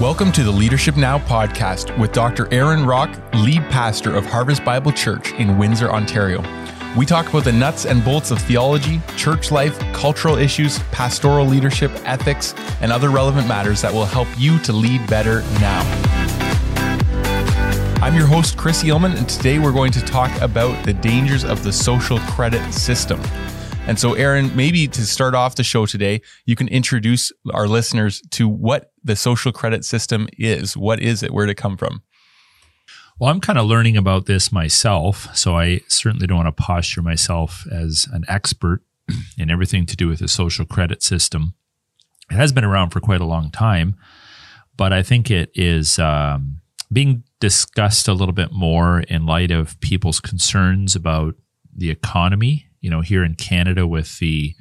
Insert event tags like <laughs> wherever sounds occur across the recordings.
Welcome to the Leadership Now podcast with Dr. Aaron Rock, lead pastor of Harvest Bible Church in Windsor, Ontario. We talk about the nuts and bolts of theology, church life, cultural issues, pastoral leadership, ethics, and other relevant matters that will help you to lead better now. I'm your host, Chris Eelman, and today we're going to talk about the dangers of the social credit system. And so, Aaron, maybe to start off the show today, you can introduce our listeners to what the social credit system is. What is it? Where did it come from? Well, I'm kind of learning about this myself, so I certainly don't want to posture myself as an expert in everything to do with the social credit system. It has been around for quite a long time, but I think it is um, being discussed a little bit more in light of people's concerns about the economy you know, here in Canada with the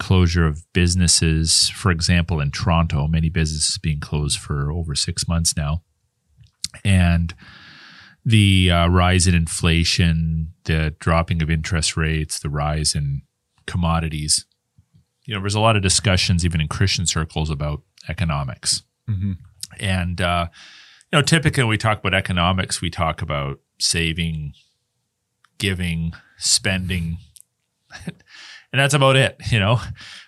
closure of businesses, for example, in Toronto, many businesses being closed for over six months now. And the uh, rise in inflation, the dropping of interest rates, the rise in commodities. You know, there's a lot of discussions, even in Christian circles, about economics. Mm-hmm. And, uh, you know, typically when we talk about economics, we talk about saving, giving, spending, <laughs> and that's about it, you know.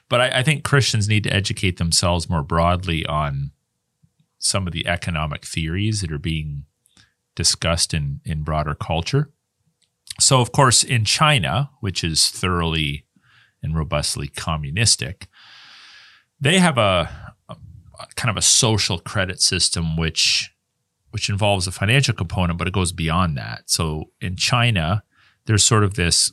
But I, I, think Christians need to educate themselves more broadly on some of the economic theories that are being discussed in in broader culture. So, of course, in China, which is thoroughly and robustly communistic, they have a, a, kind of a social credit system which which involves a financial component, but it goes beyond that. So in China, there's sort of this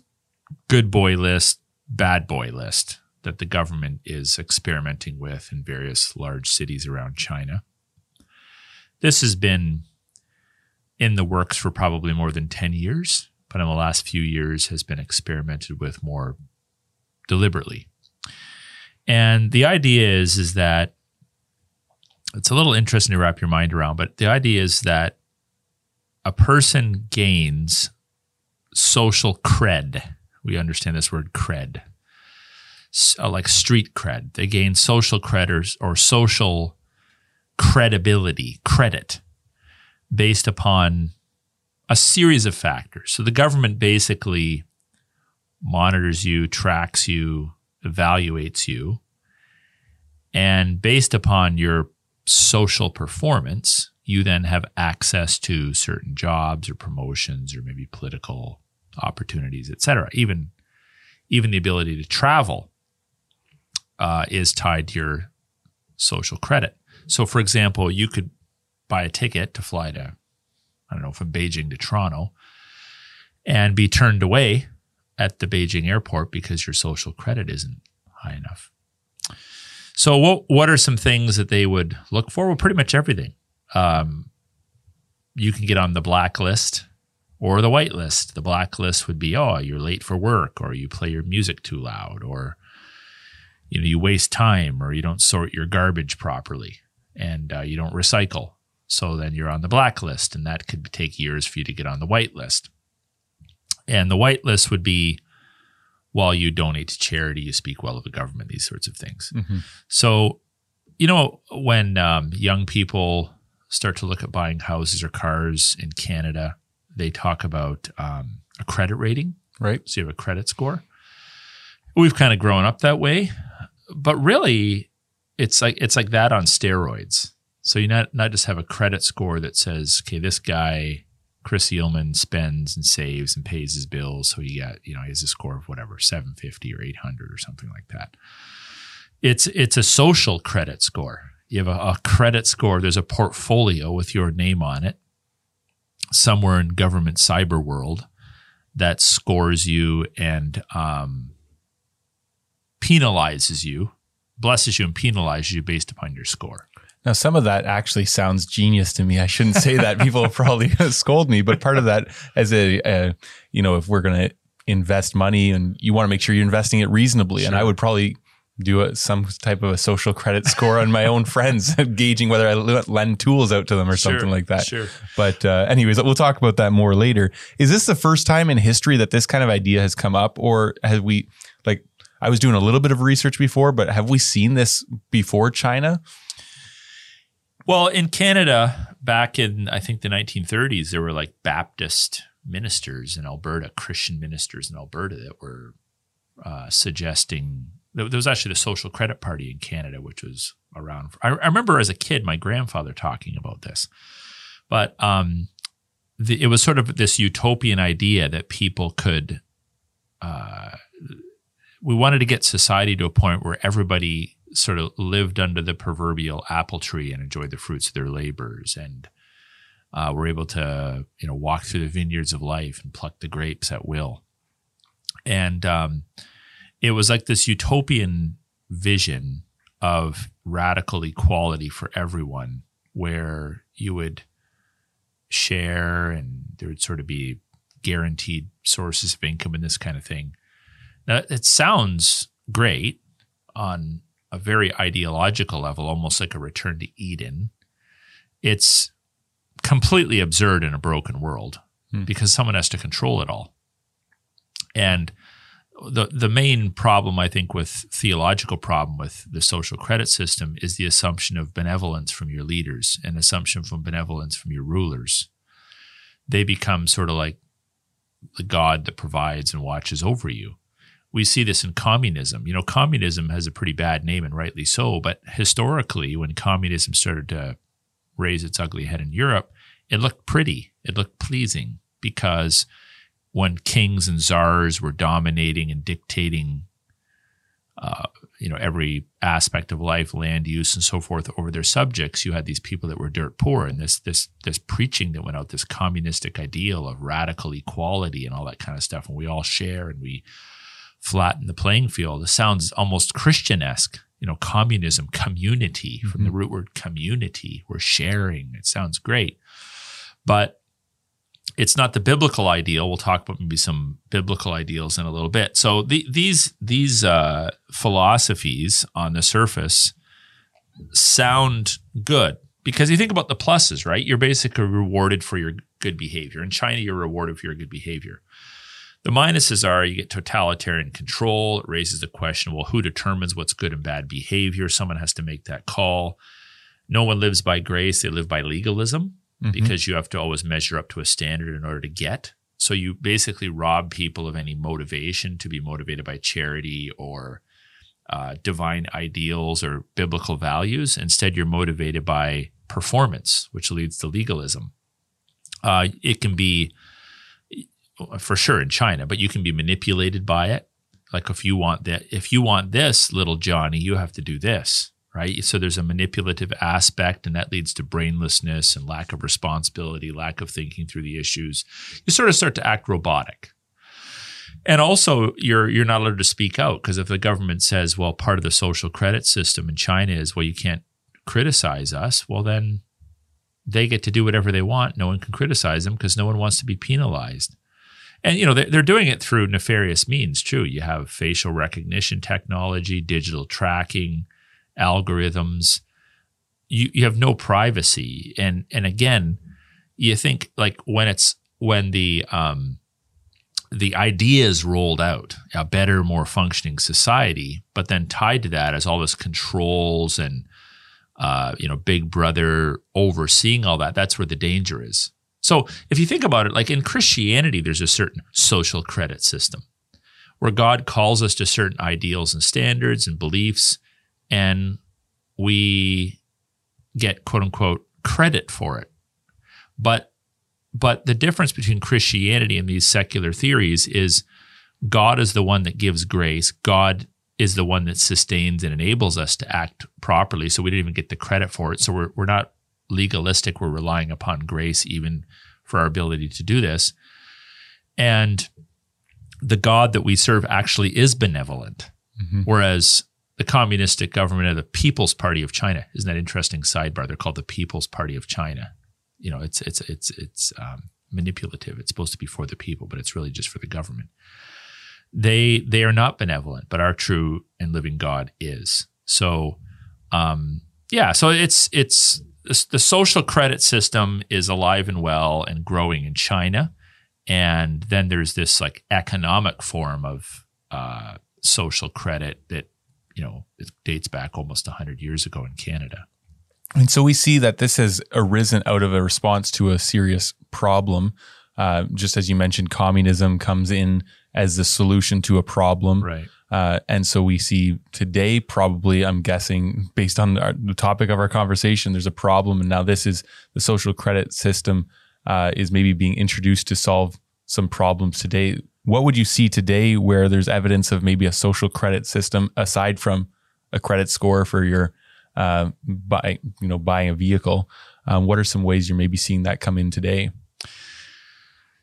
good boy list, bad boy list that the government is experimenting with in various large cities around China. This has been in the works for probably more than 10 years, but in the last few years has been experimented with more deliberately. And the idea is is that it's a little interesting to wrap your mind around, but the idea is that a person gains social cred we understand this word cred, uh, like street cred. They gain social creditors or social credibility, credit, based upon a series of factors. So the government basically monitors you, tracks you, evaluates you, and based upon your social performance, you then have access to certain jobs or promotions or maybe political opportunities, etc. Even even the ability to travel uh, is tied to your social credit. So, for example, you could buy a ticket to fly to I don't know from Beijing to Toronto and be turned away at the Beijing airport because your social credit isn't high enough. So, what what are some things that they would look for? Well, pretty much everything. Um, you can get on the blacklist or the whitelist. The blacklist would be, oh, you're late for work, or you play your music too loud, or you know you waste time, or you don't sort your garbage properly, and uh, you don't recycle. So then you're on the blacklist, and that could take years for you to get on the whitelist. And the whitelist would be while you donate to charity, you speak well of the government, these sorts of things. Mm-hmm. So, you know, when um, young people start to look at buying houses or cars in Canada, they talk about um, a credit rating. Right. So you have a credit score. We've kind of grown up that way, but really, it's like it's like that on steroids. So you not not just have a credit score that says, okay, this guy Chris Eelman spends and saves and pays his bills, so he got you know he has a score of whatever seven fifty or eight hundred or something like that. It's it's a social credit score. You have a, a credit score. There's a portfolio with your name on it somewhere in government cyber world that scores you and um, penalizes you, blesses you and penalizes you based upon your score. Now, some of that actually sounds genius to me. I shouldn't say that. <laughs> People will probably scold me, but part of that, as a, a you know, if we're going to invest money and you want to make sure you're investing it reasonably, sure. and I would probably do a, some type of a social credit score on my own friends, <laughs> gauging whether I lend tools out to them or sure, something like that. Sure. But uh, anyways, we'll talk about that more later. Is this the first time in history that this kind of idea has come up, or have we like? I was doing a little bit of research before, but have we seen this before China? Well, in Canada, back in I think the 1930s, there were like Baptist ministers in Alberta, Christian ministers in Alberta that were uh, suggesting there was actually the Social Credit Party in Canada, which was around. I, I remember as a kid, my grandfather talking about this, but um, the, it was sort of this utopian idea that people could. Uh, we wanted to get society to a point where everybody sort of lived under the proverbial apple tree and enjoyed the fruits of their labors and uh, were able to you know walk through the vineyards of life and pluck the grapes at will and um, it was like this utopian vision of radical equality for everyone where you would share and there would sort of be guaranteed sources of income and this kind of thing now it sounds great on a very ideological level, almost like a return to Eden. It's completely absurd in a broken world hmm. because someone has to control it all. And the the main problem I think with theological problem with the social credit system is the assumption of benevolence from your leaders and assumption from benevolence from your rulers. They become sort of like the God that provides and watches over you we see this in communism. You know, communism has a pretty bad name and rightly so, but historically, when communism started to raise its ugly head in Europe, it looked pretty, it looked pleasing because when kings and czars were dominating and dictating, uh, you know, every aspect of life, land use, and so forth over their subjects, you had these people that were dirt poor, and this this this preaching that went out, this communistic ideal of radical equality and all that kind of stuff, and we all share and we flatten the playing field. It sounds almost Christian esque, you know, communism, community from mm-hmm. the root word community. We're sharing. It sounds great. But it's not the biblical ideal. We'll talk about maybe some biblical ideals in a little bit. So the, these these uh, philosophies on the surface sound good because you think about the pluses, right? You're basically rewarded for your good behavior. In China, you're rewarded for your good behavior. The minuses are you get totalitarian control. It raises the question well, who determines what's good and bad behavior? Someone has to make that call. No one lives by grace, they live by legalism mm-hmm. because you have to always measure up to a standard in order to get. So you basically rob people of any motivation to be motivated by charity or uh, divine ideals or biblical values. Instead, you're motivated by performance, which leads to legalism. Uh, it can be for sure in China, but you can be manipulated by it. Like if you want that, if you want this little Johnny, you have to do this, right? So there's a manipulative aspect, and that leads to brainlessness and lack of responsibility, lack of thinking through the issues. You sort of start to act robotic. And also, you're you're not allowed to speak out because if the government says, "Well, part of the social credit system in China is well, you can't criticize us," well, then they get to do whatever they want. No one can criticize them because no one wants to be penalized and you know they're doing it through nefarious means too you have facial recognition technology digital tracking algorithms you, you have no privacy. And and again you think like when it's when the um the idea is rolled out a better more functioning society but then tied to that is all this controls and uh, you know big brother overseeing all that that's where the danger is. So if you think about it, like in Christianity, there's a certain social credit system where God calls us to certain ideals and standards and beliefs, and we get quote unquote credit for it. But but the difference between Christianity and these secular theories is God is the one that gives grace. God is the one that sustains and enables us to act properly. So we didn't even get the credit for it. So we're we're not legalistic. We're relying upon grace even for our ability to do this. And the God that we serve actually is benevolent. Mm-hmm. Whereas the communistic government of the People's Party of China isn't that interesting sidebar? They're called the People's Party of China. You know, it's it's it's it's um, manipulative. It's supposed to be for the people, but it's really just for the government. They they are not benevolent, but our true and living God is. So, um, yeah. So it's it's the social credit system is alive and well and growing in China. And then there's this like economic form of uh, social credit that, you know, it dates back almost 100 years ago in Canada. And so we see that this has arisen out of a response to a serious problem. Uh, just as you mentioned, communism comes in as the solution to a problem. Right. Uh, and so we see today, probably, I'm guessing, based on our, the topic of our conversation, there's a problem. And now this is the social credit system uh, is maybe being introduced to solve some problems today. What would you see today where there's evidence of maybe a social credit system aside from a credit score for your uh, buy, you know, buying a vehicle? Um, what are some ways you're maybe seeing that come in today?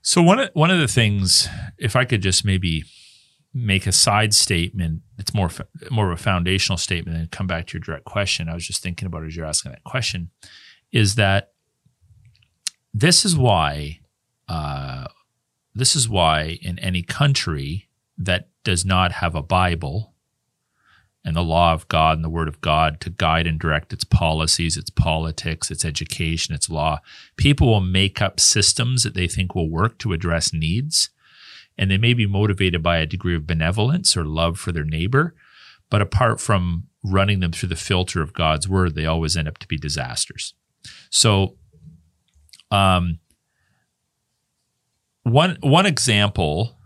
So one of, one of the things, if I could just maybe make a side statement, it's more more of a foundational statement, and come back to your direct question. I was just thinking about as you're asking that question, is that this is why uh, this is why in any country that does not have a Bible and the law of God and the Word of God to guide and direct its policies, its politics, its education, its law, people will make up systems that they think will work to address needs and they may be motivated by a degree of benevolence or love for their neighbor. But apart from running them through the filter of God's word, they always end up to be disasters. So, um, one one example.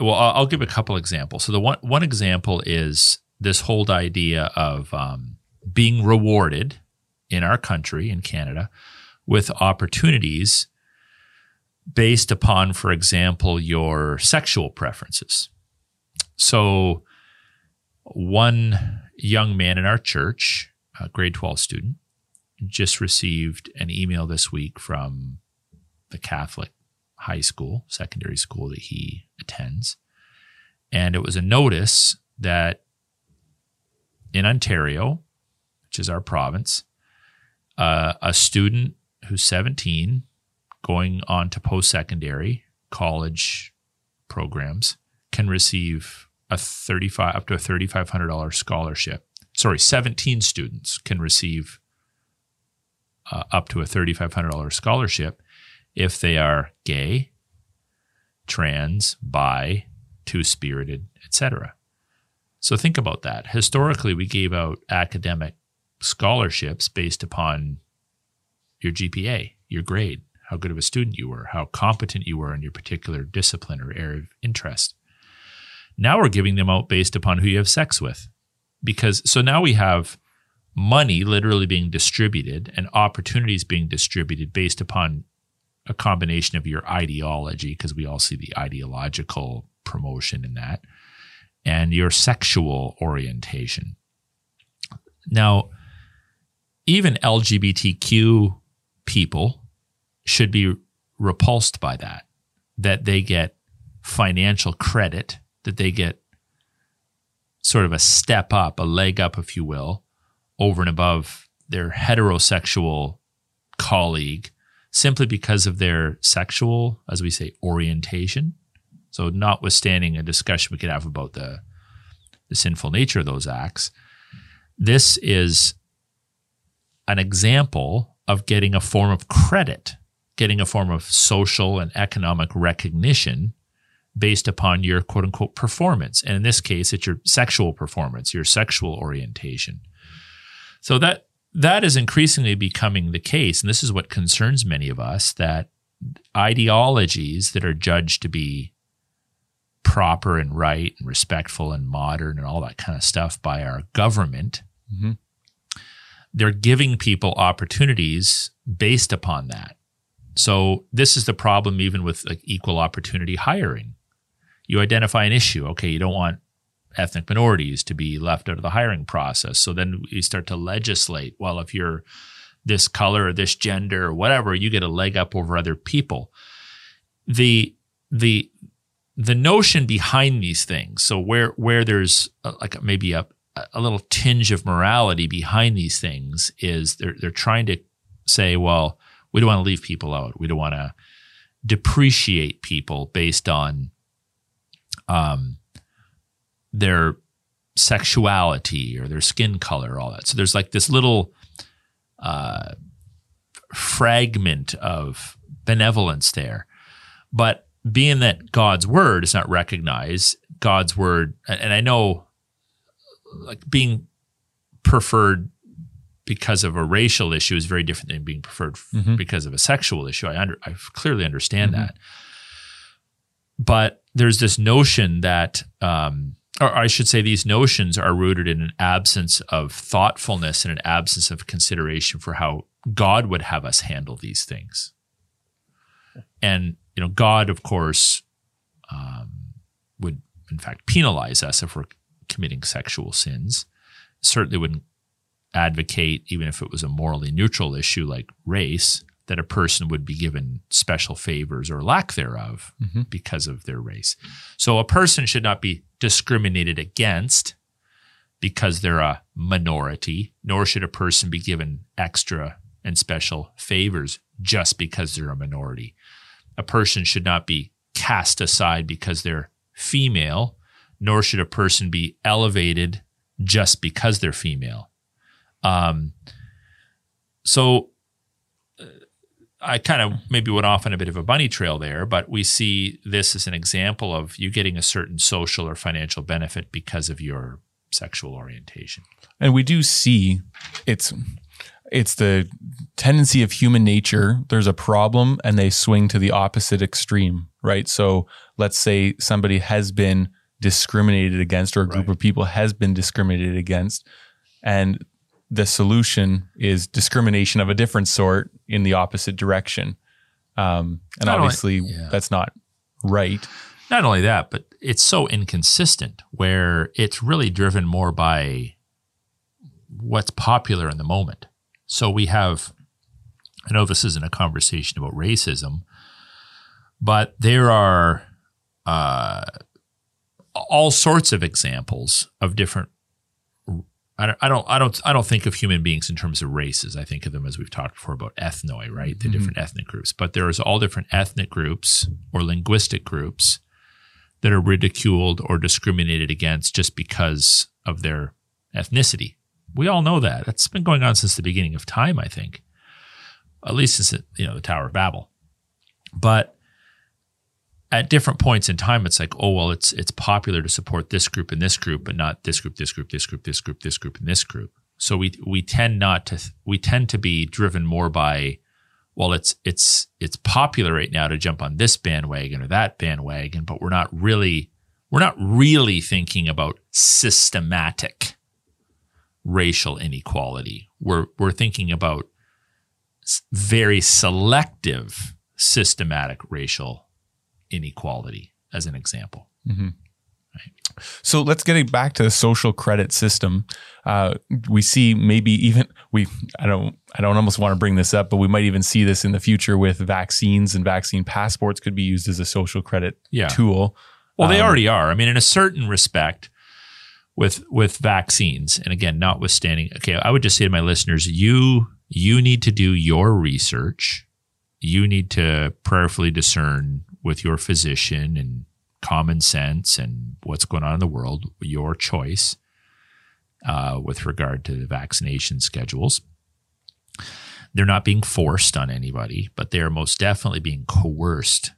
Well, I'll, I'll give a couple examples. So the one one example is this whole idea of um, being rewarded in our country in Canada with opportunities based upon, for example, your sexual preferences. So, one young man in our church, a grade 12 student, just received an email this week from the Catholic high school, secondary school that he attends. And it was a notice that in Ontario, which is our province, uh, a student who's 17 going on to post secondary college programs can receive a 35 up to a $3500 scholarship sorry 17 students can receive uh, up to a $3500 scholarship if they are gay trans bi two-spirited etc so think about that historically we gave out academic scholarships based upon your gpa your grade how good of a student you were, how competent you were in your particular discipline or area of interest. Now we're giving them out based upon who you have sex with. Because so now we have money literally being distributed and opportunities being distributed based upon a combination of your ideology, because we all see the ideological promotion in that, and your sexual orientation. Now, even LGBTQ people should be repulsed by that, that they get financial credit, that they get sort of a step up, a leg up, if you will, over and above their heterosexual colleague simply because of their sexual, as we say, orientation. So, notwithstanding a discussion we could have about the, the sinful nature of those acts, this is an example of getting a form of credit getting a form of social and economic recognition based upon your quote unquote performance. And in this case, it's your sexual performance, your sexual orientation. So that that is increasingly becoming the case. And this is what concerns many of us that ideologies that are judged to be proper and right and respectful and modern and all that kind of stuff by our government, mm-hmm. they're giving people opportunities based upon that. So this is the problem even with like equal opportunity hiring. You identify an issue. Okay, you don't want ethnic minorities to be left out of the hiring process. So then you start to legislate. Well, if you're this color or this gender or whatever, you get a leg up over other people. The the the notion behind these things. So where where there's a, like maybe a a little tinge of morality behind these things is they're they're trying to say, well, we don't want to leave people out. We don't want to depreciate people based on um, their sexuality or their skin color, all that. So there's like this little uh, fragment of benevolence there. But being that God's word is not recognized, God's word, and I know like being preferred because of a racial issue is very different than being preferred Mhm. because of a sexual issue. I under I clearly understand Mhm. that, but there's this notion that, um, or I should say, these notions are rooted in an absence of thoughtfulness and an absence of consideration for how God would have us handle these things. And you know, God, of course, um, would in fact penalize us if we're committing sexual sins. Certainly wouldn't advocate, even if it was a morally neutral issue like race, that a person would be given special favors or lack thereof Mhm. because of their race. So a person should not be discriminated against because they're a minority, nor should a person be given extra and special favors just because they're a minority. A person should not be cast aside because they're female, nor should a person be elevated just because they're female. Um, so I kind of maybe went off on a bit of a bunny trail there, but we see this as an example of you getting a certain social or financial benefit because of your sexual orientation. and we do see it's it's the tendency of human nature there's a problem and they swing to the opposite extreme right so let's say somebody has been discriminated against or a group Right. of people has been discriminated against and the solution is discrimination of a different sort in the opposite direction um, and Not only- obviously yeah. that's not right Not only that, but it's so inconsistent where it's really driven more by what's popular in the moment. So we have, I know this isn't a conversation about racism, but there are uh, all sorts of examples of different. I don't, I don't, I don't, I don't think of human beings in terms of races. I think of them as we've talked before about ethnoi, right? The Mhm. different ethnic groups. But there's all different ethnic groups or linguistic groups that are ridiculed or discriminated against just because of their ethnicity. We all know that. That's been going on since the beginning of time, I think. At least since you know the Tower of Babel. But at different points in time, it's like, oh well, it's it's popular to support this group and this group, but not this group, this group, this group, this group, this group, and this group. So we we tend not to we tend to be driven more by well, it's it's it's popular right now to jump on this bandwagon or that bandwagon, but we're not really we're not really thinking about systematic racial inequality. We're we're thinking about very selective systematic racial inequality as an example. So let's get it back to the social credit system. Uh, we see maybe even we I don't I don't almost want to bring this up, but we might even see this in the future with vaccines and vaccine passports could be used as a social credit Yeah. tool. Well, they Um, already are. I mean, in a certain respect, with with vaccines, and again, notwithstanding, okay, I would just say to my listeners, you you need to do your research. You need to prayerfully discern with your physician and common sense and what's going on in the world, your choice uh, with regard to the vaccination schedules. They're not being forced on anybody, but they're most definitely being coerced.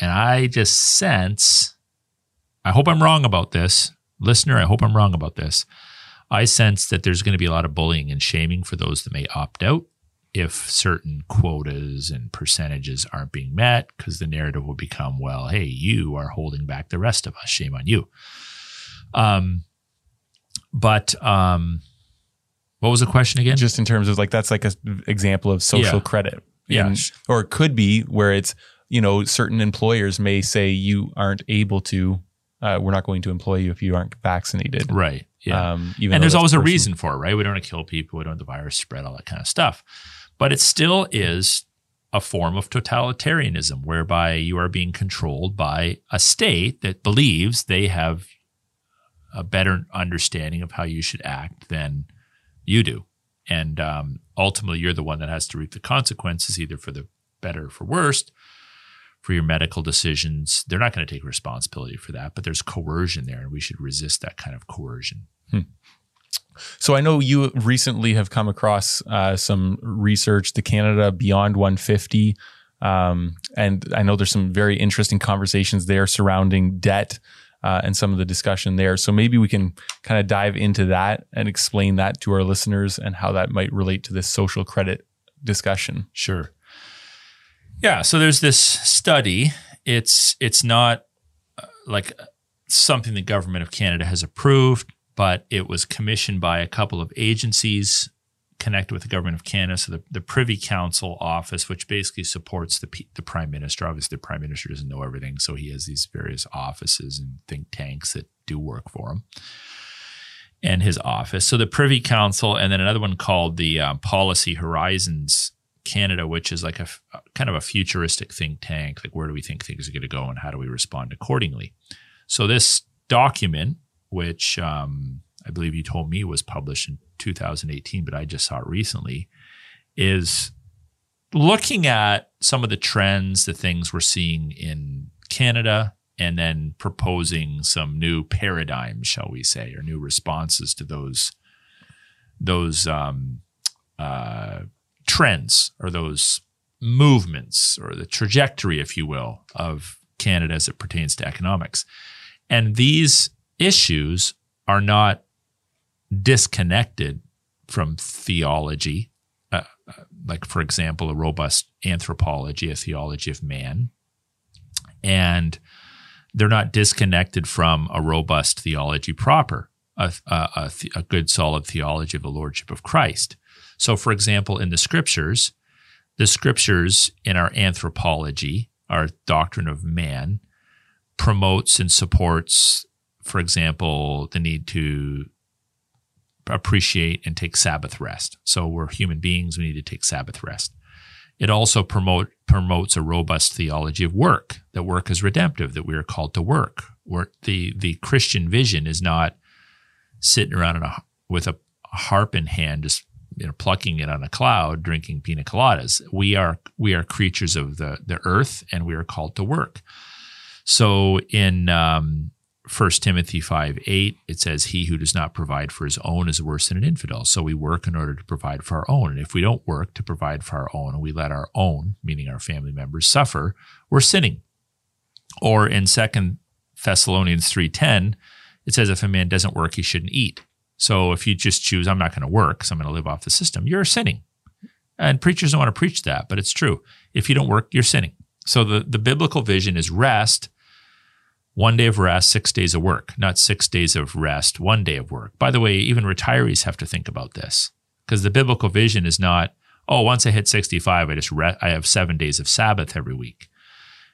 And I just sense I hope I'm wrong about this. Listener, I hope I'm wrong about this. I sense that there's going to be a lot of bullying and shaming for those that may opt out if certain quotas and percentages aren't being met, because the narrative will become, well, hey, you are holding back the rest of us. Shame on you. Um, but um, what was the question again? just in terms of like that's like an example of social Yeah. credit. Yeah. In- or it could be where it's you know certain employers may say you aren't able to. Uh, we're not going to employ you if you aren't vaccinated. right. Yeah. Um, even and there's always a reason for it, right? We don't want to kill people. We don't want the virus spread, all that kind of stuff. But it still is a form of totalitarianism whereby you are being controlled by a state that believes they have a better understanding of how you should act than you do. And um, ultimately, you're the one that has to reap the consequences, either for the better or for worst, for your medical decisions. They're not going to take responsibility for that, but there's coercion there, and we should resist that kind of coercion. So I know you recently have come across uh, some research, the Canada Beyond 150, um, and I know there's some very interesting conversations there surrounding debt uh, and some of the discussion there. So maybe we can kind of dive into that and explain that to our listeners and how that might relate to this social credit discussion. Sure. Yeah. So there's this study. It's it's not uh, like something the government of Canada has approved, but it was commissioned by a couple of agencies connected with the government of Canada. So the, the Privy Council office, which basically supports the the prime minister. Obviously, the prime minister doesn't know everything, so he has these various offices and think tanks that do work for him. And his office. So the Privy Council, and then another one called the um, Policy Horizons Canada, which is like a, a kind of a futuristic think tank. Like, where do we think things are going to go, and how do we respond accordingly? So this document, which um, I believe you told me was published in 2018, but I just saw it recently, is looking at some of the trends, the things we're seeing in Canada, and then proposing some new paradigms, shall we say, or new responses to those those um, uh, trends or those movements or the trajectory, if you will, of Canada as it pertains to economics. And these issues are not disconnected from theology, uh, uh, like, for example, a robust anthropology, a theology of man. And they're not disconnected from a robust theology proper, a, a, a, a good, solid theology of the Lordship of Christ. So, for example, in the scriptures, the scriptures in our anthropology, our doctrine of man, promotes and supports, for example, the need to appreciate and take Sabbath rest. So we're human beings, we need to take Sabbath rest. It also promote, promotes a robust theology of work, that work is redemptive, that we are called to work. Where the, the Christian vision is not sitting around a, with a harp in hand, just you know, plucking it on a cloud, drinking pina coladas. We are we are creatures of the the earth, and we are called to work. So in um, 1 Timothy 5 8, it says, He who does not provide for his own is worse than an infidel. So we work in order to provide for our own. And if we don't work to provide for our own and we let our own, meaning our family members, suffer, we're sinning. Or in 2 Thessalonians 3.10, it says if a man doesn't work, he shouldn't eat. So if you just choose, I'm not going to work, so I'm going to live off the system, you're sinning. And preachers don't want to preach that, but it's true. If you don't work, you're sinning. So the, the biblical vision is rest one day of rest, six days of work, not six days of rest, one day of work. By the way, even retirees have to think about this because the biblical vision is not, oh, once I hit 65, I just re- I have seven days of Sabbath every week.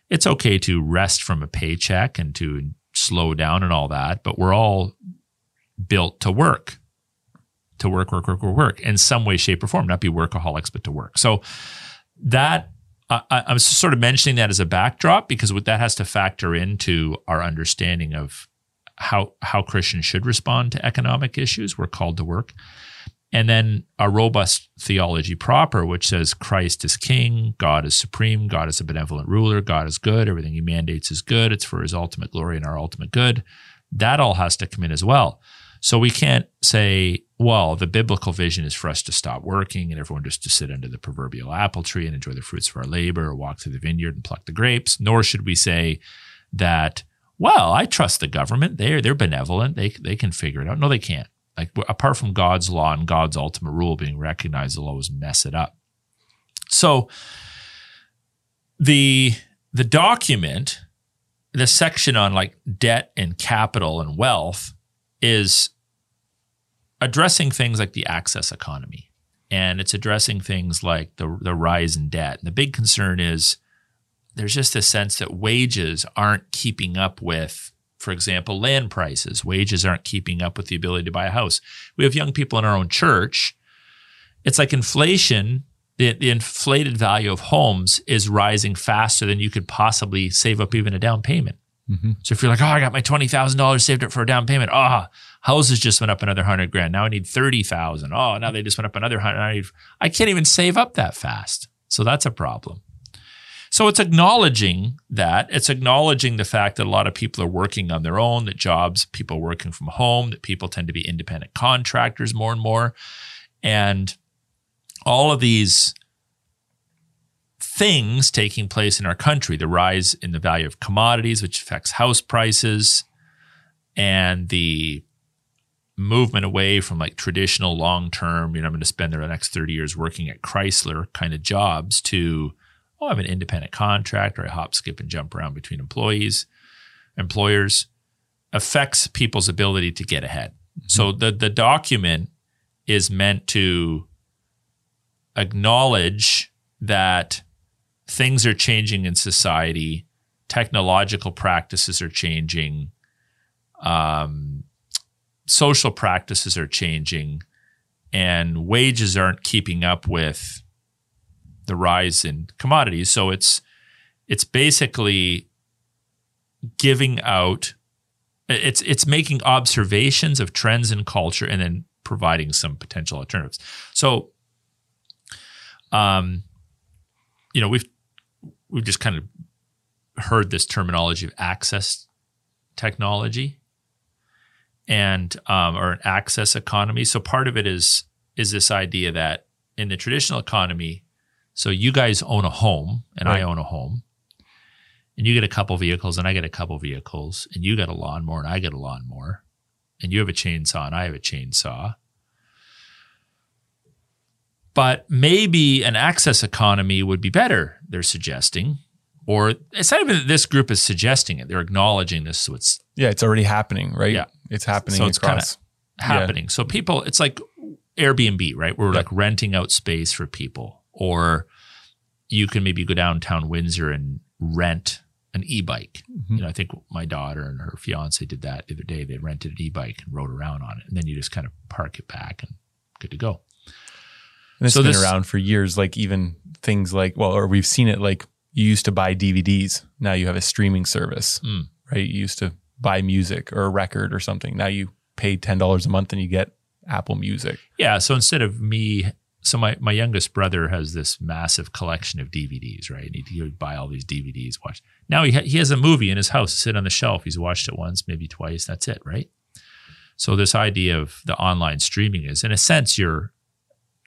It's okay to rest from a paycheck and to slow down and all that, but we're all built to work, to work, work, work, work, work in some way, shape, or form, not be workaholics, but to work. So that I, am sort of mentioning that as a backdrop because that has to factor into our understanding of how how Christians should respond to economic issues. We're called to work. And then a robust theology proper, which says Christ is king, God is supreme, God is a benevolent ruler, God is good, everything he mandates is good, it's for his ultimate glory and our ultimate good. That all has to come in as well. So we can't say, well, the biblical vision is for us to stop working and everyone just to sit under the proverbial apple tree and enjoy the fruits of our labor or walk through the vineyard and pluck the grapes. Nor should we say that, well, I trust the government. They're, they're benevolent. They, they can figure it out. No, they can't. Like apart from God's law and God's ultimate rule being recognized, they'll always mess it up. So the, the document, the section on like debt and capital and wealth is addressing things like the access economy and it's addressing things like the, the rise in debt. And the big concern is there's just a sense that wages aren't keeping up with, for example, land prices. Wages aren't keeping up with the ability to buy a house. We have young people in our own church. It's like inflation, the, the inflated value of homes is rising faster than you could possibly save up even a down payment. Mm-hmm. So if you're like, oh, I got my twenty thousand dollars saved up for a down payment. Ah, oh, houses just went up another hundred grand. Now I need thirty thousand. Oh, now they just went up another hundred. I, I can't even save up that fast. So that's a problem. So it's acknowledging that. It's acknowledging the fact that a lot of people are working on their own, that jobs, people working from home, that people tend to be independent contractors more and more. And all of these things taking place in our country the rise in the value of commodities, which affects house prices, and the movement away from like traditional long term, you know, I'm going to spend the next 30 years working at Chrysler kind of jobs to, oh, I have an independent contract or I hop, skip, and jump around between employees, employers affects people's ability to get ahead. Mm-hmm. So the, the document is meant to acknowledge that things are changing in society, technological practices are changing, um, social practices are changing, and wages aren't keeping up with the rise in commodities. So it's it's basically giving out it's it's making observations of trends in culture and then providing some potential alternatives. So um you know, we've we've just kind of heard this terminology of access technology and um, or an access economy. So part of it is is this idea that in the traditional economy, so you guys own a home and right. I own a home, and you get a couple vehicles and I get a couple vehicles, and you get a lawnmower and I get a lawnmower, and you have a chainsaw and I have a chainsaw. But maybe an access economy would be better, they're suggesting. Or it's not even that this group is suggesting it, they're acknowledging this. So it's Yeah, it's already happening, right? Yeah. It's happening so it's across. happening. Yeah. So people, it's like Airbnb, right? We're yeah. like renting out space for people. Or you can maybe go downtown Windsor and rent an e-bike. Mm-hmm. You know, I think my daughter and her fiance did that the other day. They rented an e-bike and rode around on it, and then you just kind of park it back and good to go. And it's so been this, around for years. Like even things like, well, or we've seen it like you used to buy DVDs. Now you have a streaming service, mm. right? You used to buy music or a record or something. Now you pay ten dollars a month and you get Apple Music. Yeah. So instead of me, so my, my youngest brother has this massive collection of DVDs, right? And he would buy all these DVDs, watch. Now he ha- he has a movie in his house, sit on the shelf. He's watched it once, maybe twice. That's it, right? So this idea of the online streaming is, in a sense, you're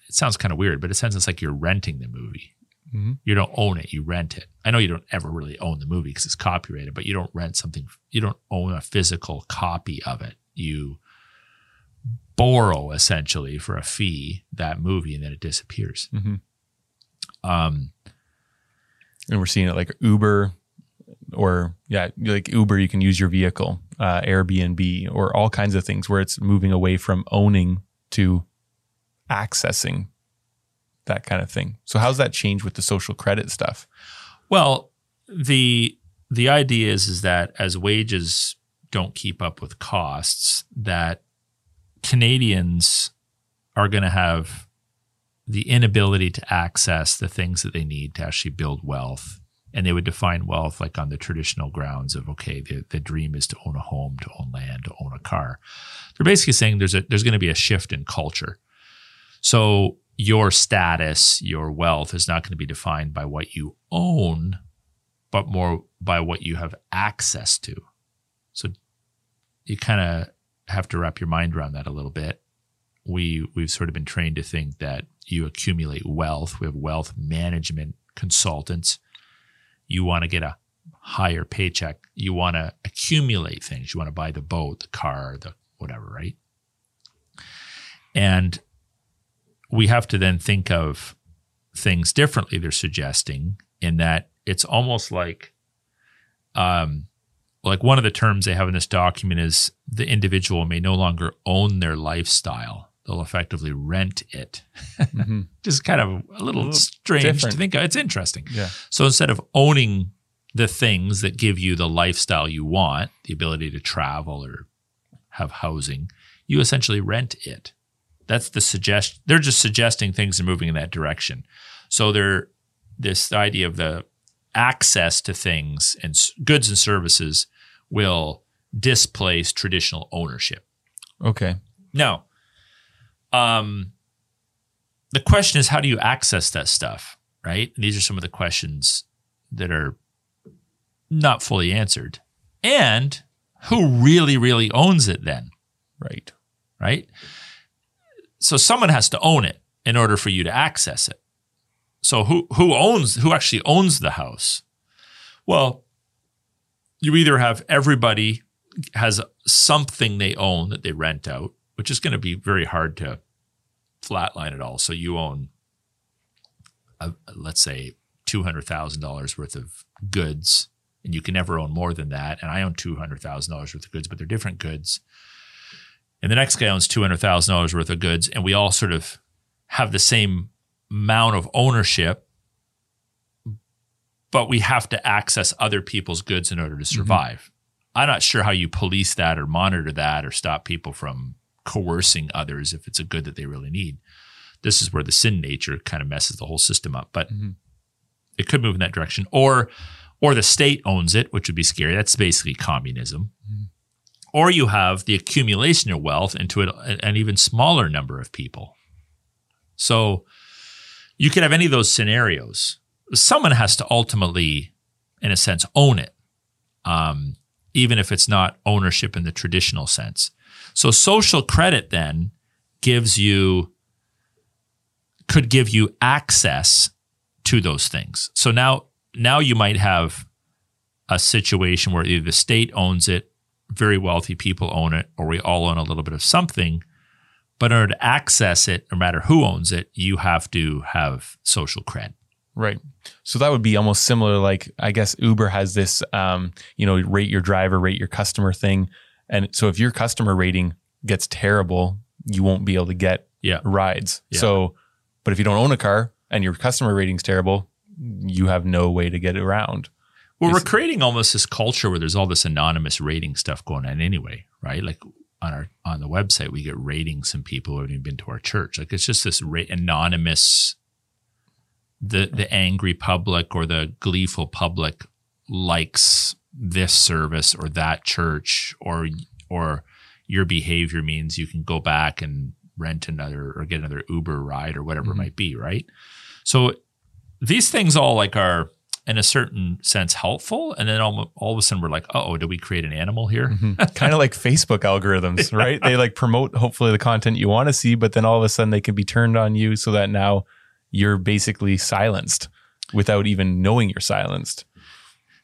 it sounds kind of weird, but in a sense, it's like you're renting the movie. Mm-hmm. You don't own it, you rent it. I know you don't ever really own the movie because it's copyrighted, but you don't rent something, you don't own a physical copy of it. You borrow essentially for a fee that movie and then it disappears. Mm-hmm. Um, and we're seeing it like Uber or yeah, like Uber, you can use your vehicle, uh, Airbnb, or all kinds of things where it's moving away from owning to accessing that kind of thing. So how's that change with the social credit stuff? Well, the the idea is is that as wages don't keep up with costs, that Canadians are going to have the inability to access the things that they need to actually build wealth. And they would define wealth like on the traditional grounds of okay, the, the dream is to own a home, to own land, to own a car. They're basically saying there's a there's going to be a shift in culture so your status, your wealth is not going to be defined by what you own, but more by what you have access to. So you kind of have to wrap your mind around that a little bit. We we've sort of been trained to think that you accumulate wealth. We have wealth management consultants. You want to get a higher paycheck. You want to accumulate things. You want to buy the boat, the car, the whatever, right? And we have to then think of things differently they're suggesting in that it's almost like um like one of the terms they have in this document is the individual may no longer own their lifestyle. They'll effectively rent it. Mm-hmm. <laughs> just kind of a little, a little strange different. to think of. It's interesting. Yeah. So instead of owning the things that give you the lifestyle you want the ability to travel or have housing you essentially rent it that's the suggest. They're just suggesting things are moving in that direction. So they're this idea of the access to things and goods and services will displace traditional ownership. Okay. Now, um, the question is, how do you access that stuff? Right. And these are some of the questions that are not fully answered. And who really, really owns it then? Right. Right. So someone has to own it in order for you to access it. So who who owns who actually owns the house? Well, you either have everybody has something they own that they rent out, which is going to be very hard to flatline it all. So you own, a, let's say, two hundred thousand dollars worth of goods, and you can never own more than that. And I own two hundred thousand dollars worth of goods, but they're different goods. And the next guy owns two hundred thousand dollars worth of goods, and we all sort of have the same amount of ownership, but we have to access other people's goods in order to survive. Mm-hmm. I'm not sure how you police that or monitor that or stop people from coercing others if it's a good that they really need. This is where the sin nature kind of messes the whole system up. But mm-hmm. it could move in that direction. Or or the state owns it, which would be scary. That's basically communism. Mm-hmm. Or you have the accumulation of wealth into an even smaller number of people. So you could have any of those scenarios. Someone has to ultimately, in a sense, own it, um, even if it's not ownership in the traditional sense. So social credit then gives you, could give you access to those things. So now, now you might have a situation where either the state owns it, very wealthy people own it, or we all own a little bit of something but in order to access it, no matter who owns it, you have to have social cred. Right. So that would be almost similar. Like I guess Uber has this, um, you know, rate your driver, rate your customer thing. And so if your customer rating gets terrible, you won't be able to get yeah. rides. Yeah. So, but if you don't own a car and your customer rating's terrible, you have no way to get around. Well, we're creating almost this culture where there's all this anonymous rating stuff going on anyway, right? Like on our on the website we get ratings from people who haven't even been to our church like it's just this ra- anonymous the the angry public or the gleeful public likes this service or that church or or your behavior means you can go back and rent another or get another uber ride or whatever mm-hmm. it might be right so these things all like are in a certain sense helpful. And then all, all of a sudden we're like, oh, do we create an animal here? Mm-hmm. <laughs> kind of like Facebook algorithms, yeah. right? They like promote hopefully the content you want to see, but then all of a sudden they can be turned on you so that now you're basically silenced without even knowing you're silenced.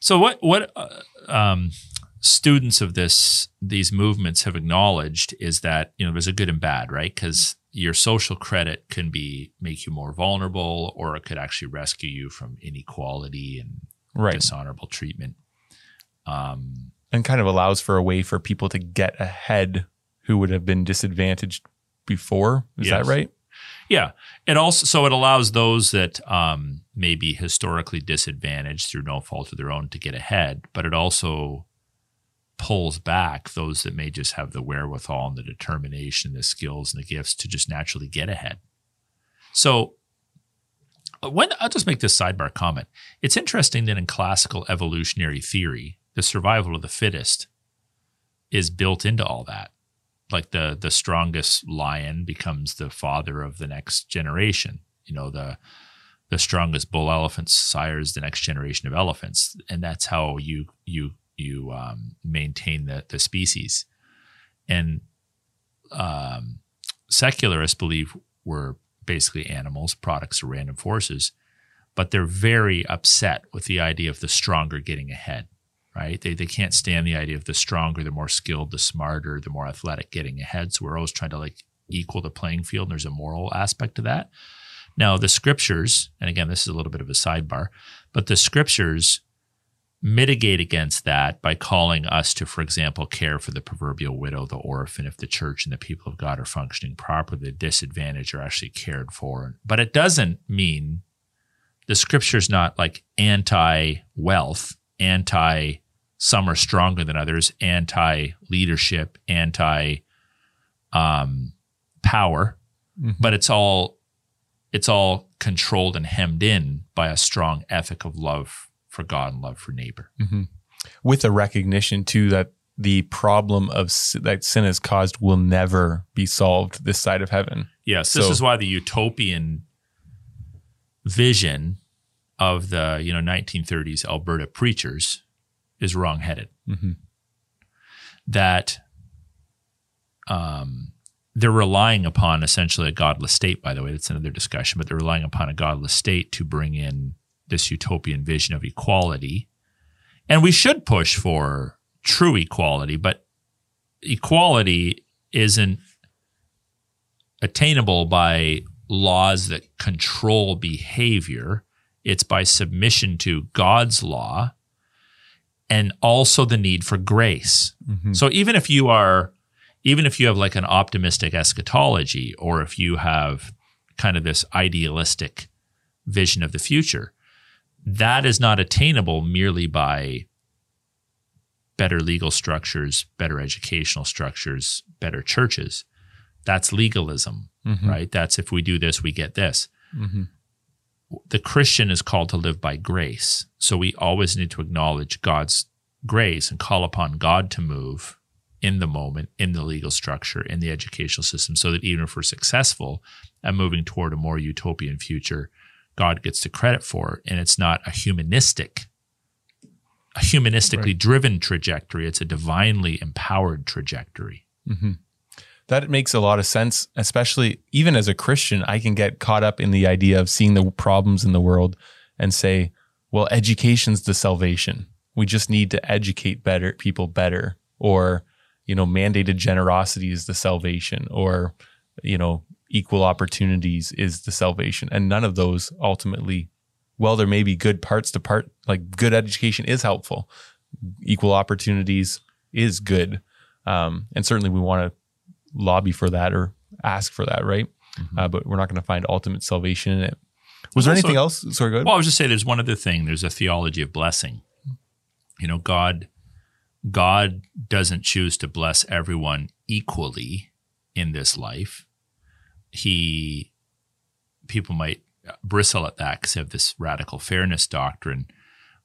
So what what uh, um, students of this these movements have acknowledged is that you know there's a good and bad, right? Because your social credit can be make you more vulnerable or it could actually rescue you from inequality and right. dishonorable treatment um, and kind of allows for a way for people to get ahead who would have been disadvantaged before is yes. that right yeah it also so it allows those that um, may be historically disadvantaged through no fault of their own to get ahead but it also pulls back those that may just have the wherewithal and the determination, the skills and the gifts to just naturally get ahead. So uh, when I'll just make this sidebar comment. It's interesting that in classical evolutionary theory, the survival of the fittest is built into all that. Like the the strongest lion becomes the father of the next generation. You know, the the strongest bull elephant sires the next generation of elephants. And that's how you you you um, maintain the, the species. And um, secularists believe we're basically animals, products of random forces, but they're very upset with the idea of the stronger getting ahead, right? They, they can't stand the idea of the stronger, the more skilled, the smarter, the more athletic getting ahead. So we're always trying to like equal the playing field. And there's a moral aspect to that. Now, the scriptures, and again, this is a little bit of a sidebar, but the scriptures mitigate against that by calling us to, for example, care for the proverbial widow, the orphan. If the church and the people of God are functioning properly, the disadvantaged are actually cared for. But it doesn't mean the scripture is not like anti wealth, anti some are stronger than others, anti leadership, anti um, power, mm-hmm. but it's all it's all controlled and hemmed in by a strong ethic of love for God and love for neighbor. Mm-hmm. With a recognition too that the problem of that sin has caused will never be solved this side of heaven. Yes, so, this is why the utopian vision of the you know 1930s Alberta preachers is wrongheaded. Mm-hmm. That um, they're relying upon essentially a godless state. By the way, that's another discussion. But they're relying upon a godless state to bring in this utopian vision of equality. And we should push for true equality, but equality isn't attainable by laws that control behavior. It's by submission to God's law and also the need for grace. Mhm. So even if you are, even if you have like an optimistic eschatology, or if you have kind of this idealistic vision of the future, that is not attainable merely by better legal structures, better educational structures, better churches. That's legalism, Mhm. right? That's if we do this, we get this. Mhm. The Christian is called to live by grace. So we always need to acknowledge God's grace and call upon God to move in the moment, in the legal structure, in the educational system, so that even if we're successful at moving toward a more utopian future, God gets the credit for. And it's not a humanistic, a humanistically Right. driven trajectory. It's a divinely empowered trajectory. Mhm. That makes a lot of sense, especially even as a Christian. I can get caught up in the idea of seeing the problems in the world and say, well, education's the salvation. We just need to educate better people better, or, you know, mandated generosity is the salvation, or, you know, equal opportunities is the salvation. And none of those ultimately, well, there may be good parts to part, like good education is helpful. Equal opportunities is good. Um, and certainly we want to lobby for that or ask for that, right? Uh, but we're not going to find ultimate salvation in it. Was there Also- anything else? Sorry, go ahead. Well, I was just say there's one other thing. There's a theology of blessing. You know, God God doesn't choose to bless everyone equally in this life. He people might bristle at that because they have this radical fairness doctrine,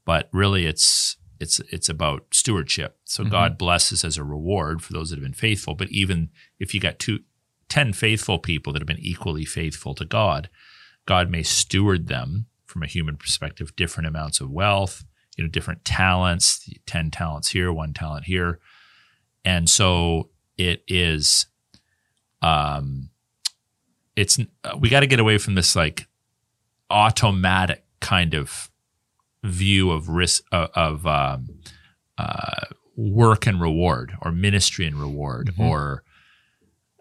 but really it's it's it's about stewardship. So God blesses as a reward for those that have been faithful. But even if you got two, 10 faithful people that have been equally faithful to God, God may steward them from a human perspective, different amounts of wealth, you know, different talents, 10 talents here, one talent here. And so it is, um, it's, we got to get away from this like automatic kind of view of risk of, of um, uh, work and reward or ministry and reward or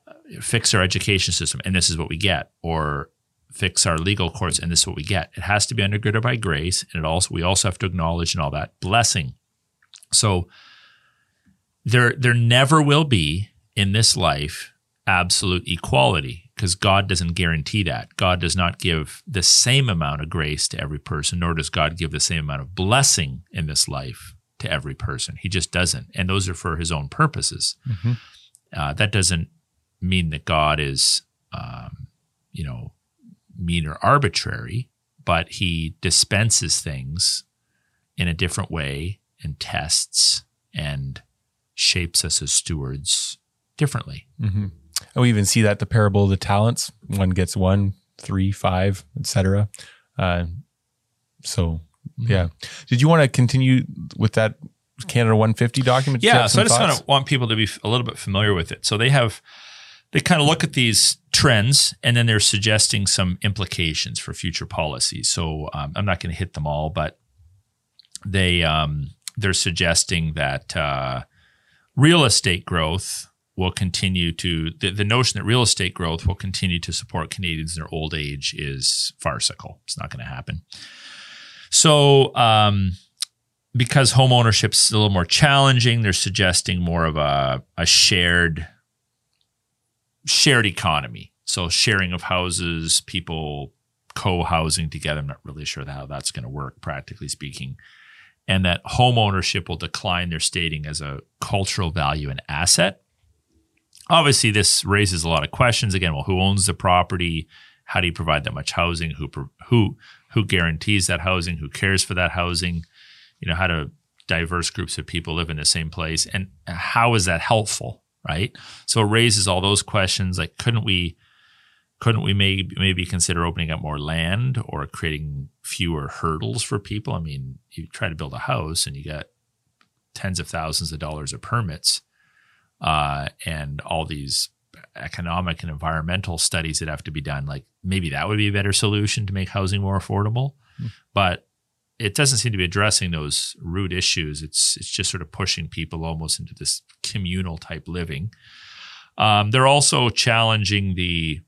uh, fix our education system and this is what we get or fix our legal courts and this is what we get. It has to be undergirded by grace and it also we also have to acknowledge and all that. Blessing. So there there never will be in this life absolute equality because God doesn't guarantee that. God does not give the same amount of grace to every person, nor does God give the same amount of blessing in this life to every person. He just doesn't. And those are for his own purposes. Mhm. Uh, that doesn't mean that God is, um, you know, mean or arbitrary, but he dispenses things in a different way and tests and shapes us as stewards differently. hmm And we even see that the parable of the talents. One gets one, three, five, etc. Uh, so Mm-hmm. yeah. Did you want to continue with that Canada 150 document? Yeah, so I just kind of want people to be a little bit familiar with it. So they have, they kind of look at these trends and then they're suggesting some implications for future policies. So um, I'm not going to hit them all, but they um, they're suggesting that uh, real estate growth will continue to the, the notion that real estate growth will continue to support Canadians in their old age is farcical. It's not going to happen. So um, because home ownership is a little more challenging, they're suggesting more of a, a shared shared economy. So sharing of houses, people co-housing together. I'm not really sure how that's going to work, practically speaking. And that home ownership will decline, they're stating, as a cultural value and asset. Obviously, this raises a lot of questions. Again, well, who owns the property? How do you provide that much housing? Who who who guarantees that housing? Who cares for that housing? You know, how do diverse groups of people live in the same place? And how is that helpful? Right. So it raises all those questions. Like, couldn't we couldn't we maybe maybe consider opening up more land or creating fewer hurdles for people? I mean, you try to build a house and you got tens of thousands of dollars of permits uh, and all these economic and environmental studies that have to be done. Like maybe that would be a better solution to make housing more affordable. But it doesn't seem to be addressing those root issues. It's it's just sort of pushing people almost into this communal type living. Um, they're also challenging the.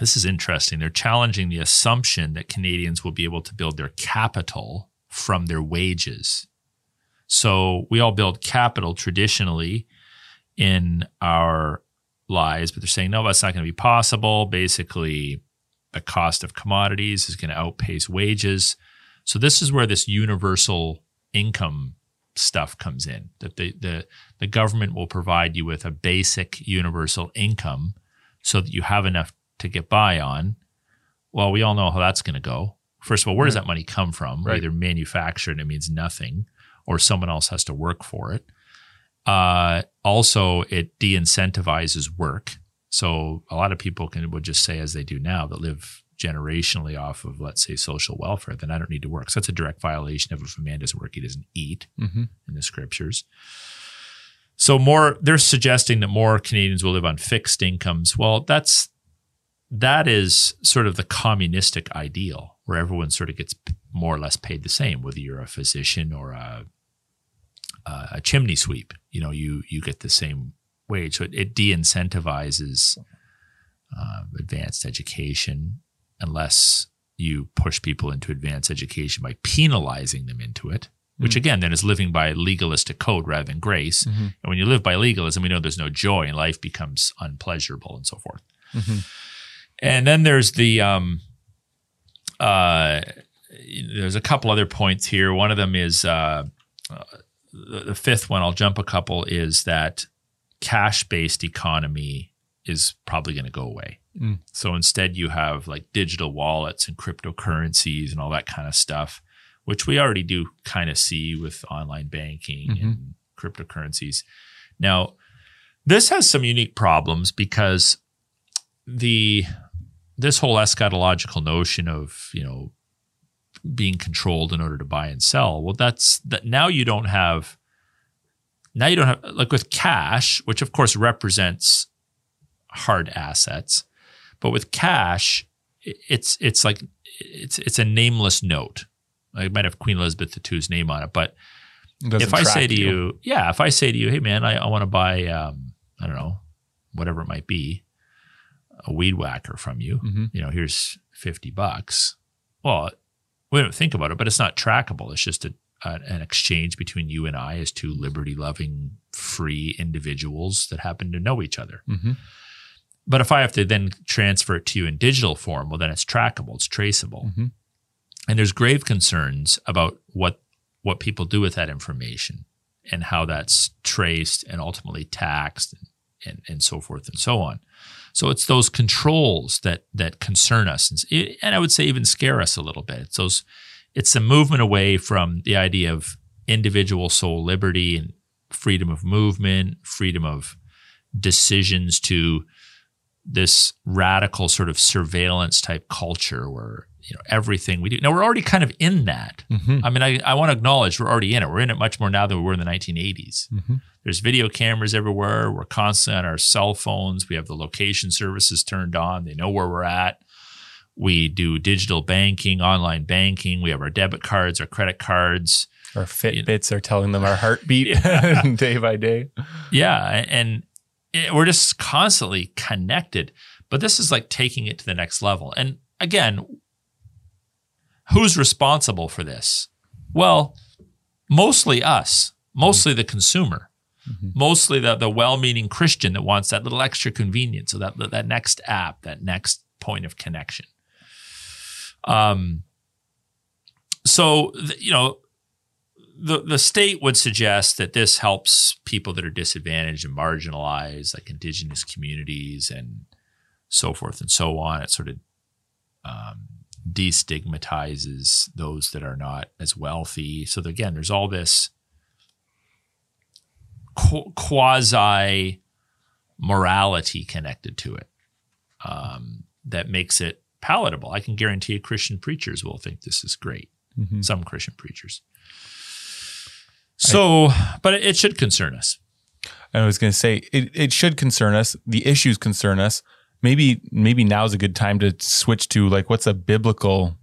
This is interesting. They're challenging the assumption that Canadians will be able to build their capital from their wages. So we all build capital traditionally in our lives, but they're saying no, that's not going to be possible. Basically, the cost of commodities is going to outpace wages. So this is where this universal income stuff comes in. That the the the government will provide you with a basic universal income so that you have enough to get by on. Well, we all know how that's going to go. First of all, where does that money come from? Right. Either manufactured, it means nothing, or someone else has to work for it. Uh, also, it de-incentivizes work. So a lot of people can would just say, as they do now, that live generationally off of, let's say, social welfare, then I don't need to work. So that's a direct violation of if a man doesn't work, he doesn't eat Mm-hmm. in the scriptures. So more they're suggesting that more Canadians will live on fixed incomes. Well, that's that is sort of the communistic ideal where everyone sort of gets more or less paid the same whether you're a physician or a a, a chimney sweep. You know, you you get the same wage. So it, it de-incentivizes uh, advanced education unless you push people into advanced education by penalizing them into it, which again then is living by legalistic code rather than grace. Mm-hmm. And when you live by legalism, we know there's no joy and life becomes unpleasurable and so forth. Mm-hmm. And then there's the um, uh, there's a couple other points here. One of them is uh, uh, the, fifth one. I'll jump a couple. Is that cash based economy is probably going to go away. Mm. So instead, you have like digital wallets and cryptocurrencies and all that kind of stuff, which we already do kind of see with online banking Mhm. and cryptocurrencies. Now, this has some unique problems because the this whole eschatological notion of you know being controlled in order to buy and sell well that's that now you don't have now you don't have like with cash which of course represents hard assets but with cash it's it's like it's it's a nameless note i might have queen elizabeth ii's name on it but if I say to you, yeah, if I say to you, hey man, I, I want to buy, um, I don't know, whatever it might be, a weed whacker from you, Mhm. you know, here's 50 bucks. Well, we don't think about it, but it's not trackable. It's just a, a, an exchange between you and I as two liberty loving, free individuals that happen to know each other. Mhm. But if I have to then transfer it to you in digital form, well, then it's trackable, it's traceable. Mhm. And there's grave concerns about what what people do with that information and how that's traced and ultimately taxed and, and, and so forth and so on. So it's those controls that that concern us and, eh, and I would say even scare us a little bit. It's those it's a movement away from the idea of individual soul liberty and freedom of movement, freedom of decisions to this radical sort of surveillance type culture where you know everything we do. Now we're already kind of in that. Mhm. i mean i, I want to acknowledge we're already in it. We're in it much more now than we were in the 1980s Mhm. there's video cameras everywhere. We're constantly on our cell phones. We have the location services turned on. They know where we're at. We do digital banking online banking. We have our debit cards our credit cards. Our Fitbits are telling them our heartbeat <laughs> <laughs> day by day. Yeah, and it, we're just constantly connected. But this is like taking it to the next level. And again, who's responsible for this? Well, mostly us, mostly the consumer, Mhm. mostly the the well-meaning Christian that wants that little extra convenience, so that that next app, that next point of connection. Um. So you know, the the state would suggest that this helps people that are disadvantaged and marginalized, like indigenous communities and so forth and so on. It sort of um, destigmatizes those that are not as wealthy. So again, there's all this qu- quasi morality connected to it um, that makes it palatable. I can guarantee you, Christian preachers will think this is great Mhm. some Christian preachers. So, but it should concern us. I was going to say it, it should concern us. The issues concern us. Maybe maybe now is a good time to switch to like what's a biblical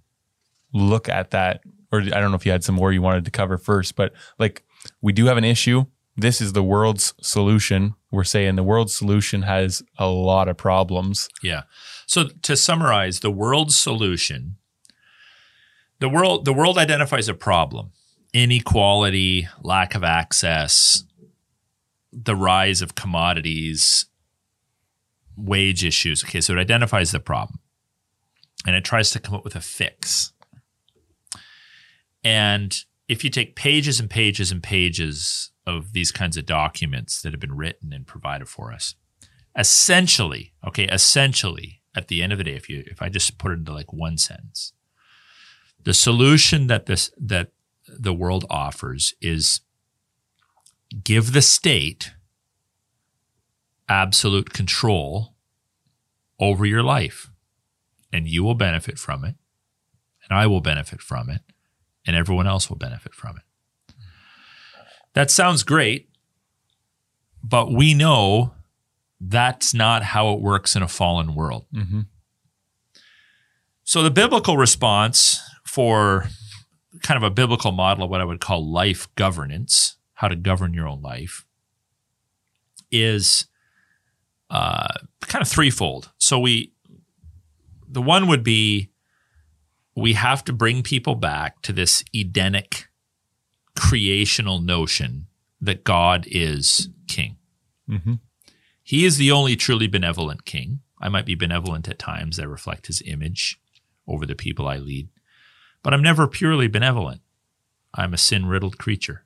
look at that or I don't know if you had some more you wanted to cover first, but like we do have an issue. This is the world's solution. We're saying the world's solution has a lot of problems. Yeah. So to summarize, the world's solution, the world the world identifies a problem. Inequality, lack of access, the rise of commodities, wage issues. Okay, so it identifies the problem and it tries to come up with a fix. And if you take pages and pages and pages of these kinds of documents that have been written and provided for us, essentially, okay, essentially, at the end of the day, if you if I just put it into like one sentence, the solution that this that the world offers is give the state absolute control over your life and you will benefit from it and I will benefit from it and everyone else will benefit from it. That sounds great, but we know that's not how it works in a fallen world. Mm-hmm. So the biblical response for kind of a biblical model of what I would call life governance, how to govern your own life, is uh, kind of threefold. So we, the one would be, we have to bring people back to this Edenic creational notion that God is king. Mm-hmm. He is the only truly benevolent king. I might be benevolent at times I reflect his image over the people I lead, but I'm never purely benevolent. I'm a sin riddled creature.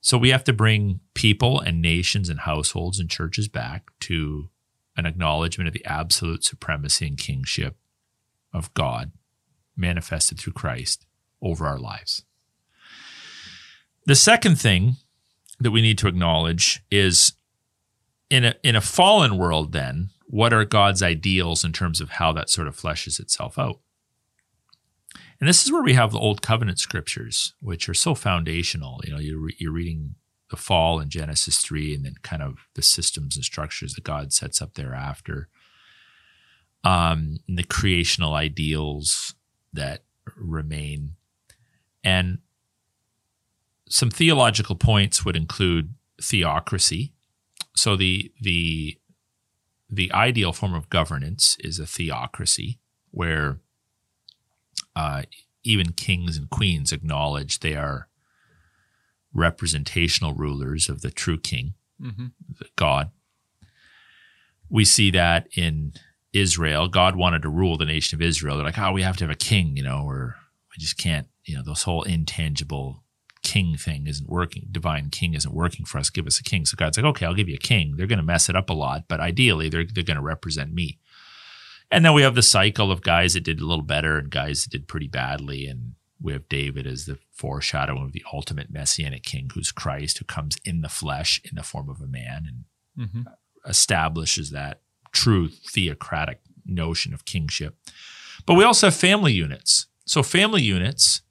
So we have to bring people and nations and households and churches back to an acknowledgement of the absolute supremacy and kingship of God manifested through Christ over our lives. The second thing that we need to acknowledge is in a in a fallen world then what are God's ideals in terms of how that sort of fleshes itself out? And this is where we have the Old Covenant scriptures, which are so foundational. You know, you're, re- you're reading the fall in Genesis 3 and then kind of the systems and structures that God sets up thereafter. Um, the creational ideals that remain. And some theological points would include theocracy. So the the the ideal form of governance is a theocracy where uh, even kings and queens acknowledge they are representational rulers of the true king, Mm-hmm. God. We see that in Israel. God wanted to rule the nation of Israel. They're like, oh, we have to have a king, you know, or we just can't, you know, this whole intangible king thing isn't working. Divine king isn't working for us. Give us a king. So God's like, okay, I'll give you a king. They're going to mess it up a lot, but ideally they're, they're going to represent me. And then we have the cycle of guys that did a little better and guys that did pretty badly. And we have David as the foreshadowing of the ultimate messianic king, who's Christ, who comes in the flesh in the form of a man and Mm-hmm. establishes that true theocratic notion of kingship. But we also have family units. So, family units,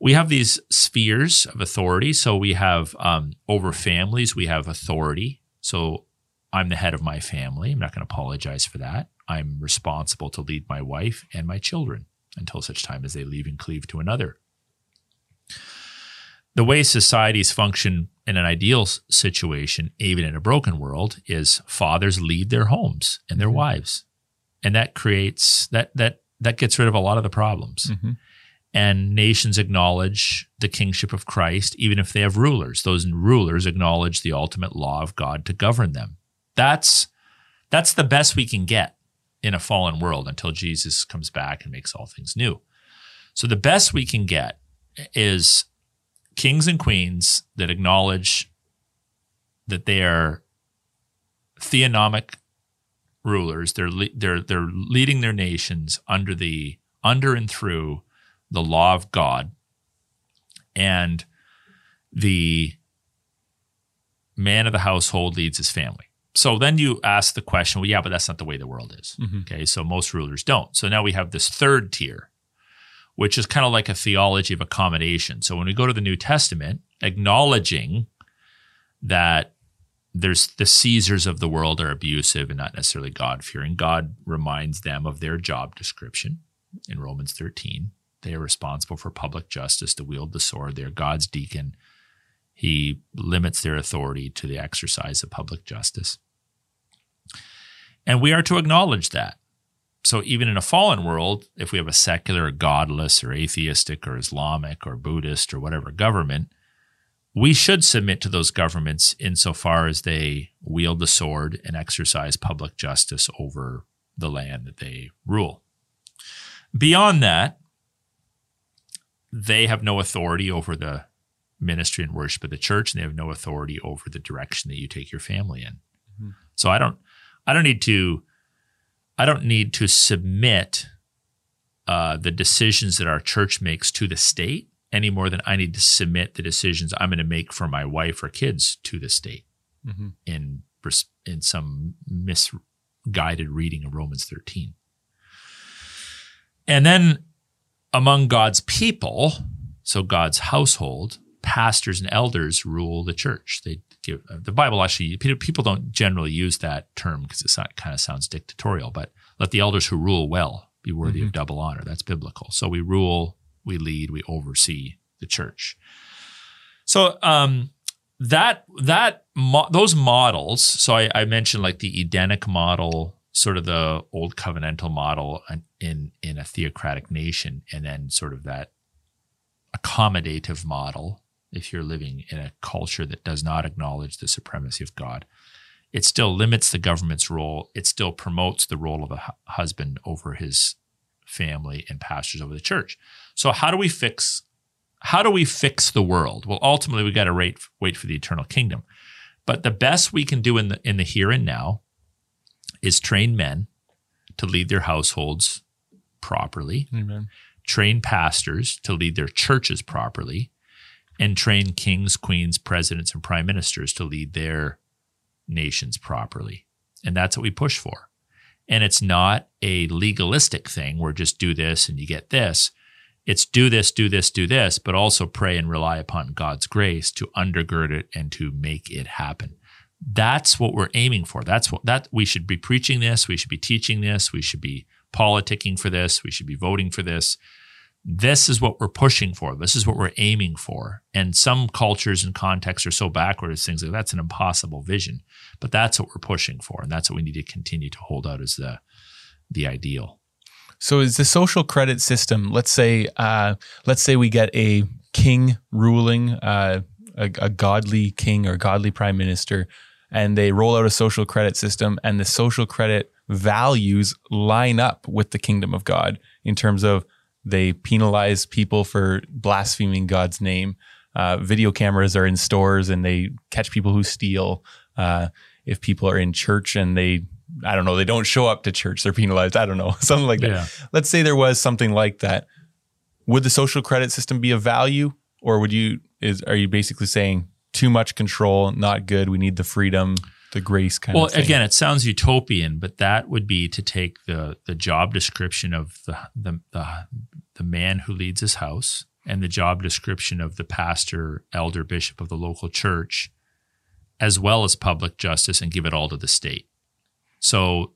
we have these spheres of authority. So, we have um, over families, we have authority. So, I'm the head of my family. I'm not going to apologize for that. I'm responsible to lead my wife and my children until such time as they leave and cleave to another. The way societies function in an ideal situation, even in a broken world, is fathers lead their homes and their wives, and that creates that that that gets rid of a lot of the problems. Mm-hmm. And nations acknowledge the kingship of Christ, even if they have rulers. Those rulers acknowledge the ultimate law of God to govern them. That's that's the best we can get in a fallen world until Jesus comes back and makes all things new. So the best we can get is kings and queens that acknowledge that they are theonomic rulers. They're le- they're they're leading their nations under the under and through the law of God, and the man of the household leads his family. So then you ask the question, well, yeah, but that's not the way the world is. Mm-hmm. Okay, so most rulers don't. So now we have this third tier, which is kind of like a theology of accommodation. So when we go to the New Testament, acknowledging that there's the Caesars of the world are abusive and not necessarily God fearing, God reminds them of their job description in Romans 13. They are responsible for public justice to wield the sword. They're God's deacon. He limits their authority to the exercise of public justice. And we are to acknowledge that. So even in a fallen world, if we have a secular, godless, or atheistic, or Islamic, or Buddhist, or whatever government, we should submit to those governments insofar as they wield the sword and exercise public justice over the land that they rule. Beyond that, they have no authority over the ministry and worship of the church, and they have no authority over the direction that you take your family in. Mm-hmm. So I don't, I don't need to, I don't need to submit uh, the decisions that our church makes to the state any more than I need to submit the decisions I'm going to make for my wife or kids to the state mm-hmm. in in some misguided reading of Romans 13. And then among God's people, so God's household, pastors and elders rule the church. They give the Bible actually people don't generally use that term because it kind of sounds dictatorial, but let the elders who rule well be worthy mm-hmm. of double honor. That's biblical. So we rule we lead, we oversee the church. So um, that that mo- those models. So I, I, mentioned like the Edenic model, sort of the old covenantal model in in a theocratic nation, and then sort of that accommodative model. If you're living in a culture that does not acknowledge the supremacy of God, it still limits the government's role. It still promotes the role of a husband over his family and pastors over the church. So how do we fix how do we fix the world? Well, ultimately we got to wait wait for the eternal kingdom. But the best we can do in the in the here and now is train men to lead their households properly. Amen. Train pastors to lead their churches properly and train kings, queens, presidents and prime ministers to lead their nations properly. And that's what we push for. And it's not a legalistic thing where just do this and you get this. It's do this, do this, do this, but also pray and rely upon God's grace to undergird it and to make it happen. That's what we're aiming for. That's what that we should be preaching this, we should be teaching this, we should be politicking for this, we should be voting for this. This is what we're pushing for. This is what we're aiming for. And some cultures and contexts are so backward backwards, things like that's an impossible vision. But that's what we're pushing for. And that's what we need to continue to hold out as the the ideal. So is the social credit system? Let's say, uh, let's say we get a king ruling, uh, a, a godly king or godly prime minister, and they roll out a social credit system, and the social credit values line up with the kingdom of God in terms of they penalize people for blaspheming God's name. Uh, video cameras are in stores and they catch people who steal. Uh, if people are in church and they I don't know, they don't show up to church, they're penalized. I don't know, <laughs> something like that. Yeah. Let's say there was something like that. Would the social credit system be of value, or would you is are you basically saying too much control, not good? We need the freedom, the grace kind well, of. Well, again, it sounds utopian, but that would be to take the the job description of the the the, the man who leads his house and the job description of the pastor, elder, bishop of the local church, as well as public justice, and give it all to the state so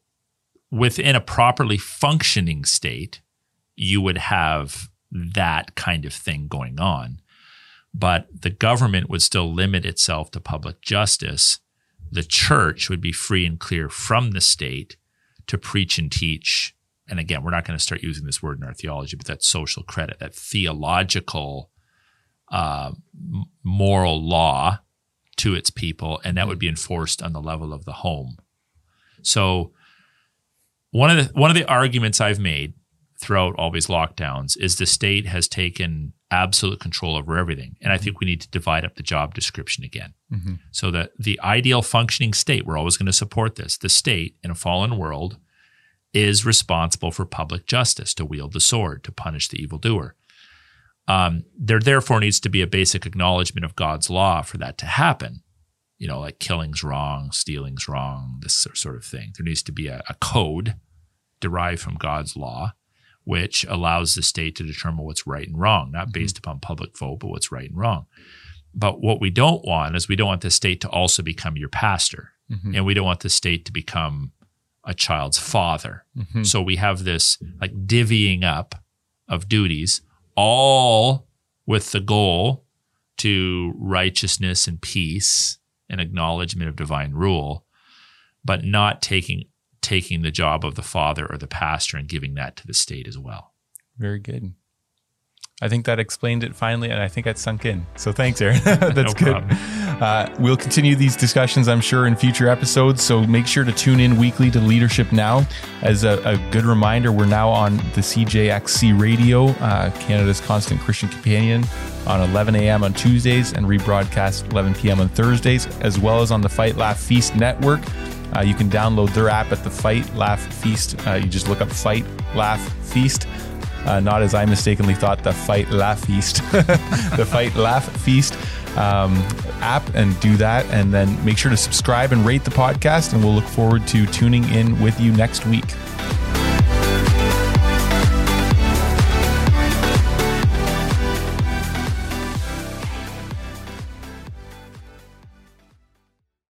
within a properly functioning state, you would have that kind of thing going on. But the government would still limit itself to public justice. The church would be free and clear from the state to preach and teach. And again, we're not going to start using this word in our theology, but that social credit, that theological uh, moral law to its people, and that would be enforced on the level of the home. So one of the one of the arguments I've made throughout all these lockdowns is the state has taken absolute control over everything. And I think we need to divide up the job description again. Mm-hmm. So that the ideal functioning state, we're always going to support this. The state in a fallen world is responsible for public justice, to wield the sword, to punish the evildoer. Um, there therefore needs to be a basic acknowledgement of God's law for that to happen you know, like killing's wrong, stealing's wrong, this sort of thing. There needs to be a, a code derived from God's law, which allows the state to determine what's right and wrong, not mm-hmm. based upon public vote, but what's right and wrong. But what we don't want is we don't want the state to also become your pastor. Mm-hmm. And we don't want the state to become a child's father. Mm-hmm. So we have this like divvying up of duties all with the goal to righteousness and peace and acknowledgement of divine rule, but not taking taking the job of the father or the pastor and giving that to the state as well. Very good. I think that explained it finally, and I think that sunk in. So thanks, Aaron. <laughs> That's No good. Uh, we'll continue these discussions, I'm sure, in future episodes. So make sure to tune in weekly to Leadership Now. As a, a good reminder, we're now on the CJXC Radio, uh, Canada's constant Christian companion, on 11 a.m. on Tuesdays and rebroadcast 11 p.m. on Thursdays, as well as on the Fight Laugh Feast Network. Uh, you can download their app at the Fight Laugh Feast. Uh, you just look up Fight Laugh Feast. Uh, not as I mistakenly thought, the Fight Laugh Feast, <laughs> the Fight Laugh Feast um, app, and do that. And then make sure to subscribe and rate the podcast. And we'll look forward to tuning in with you next week.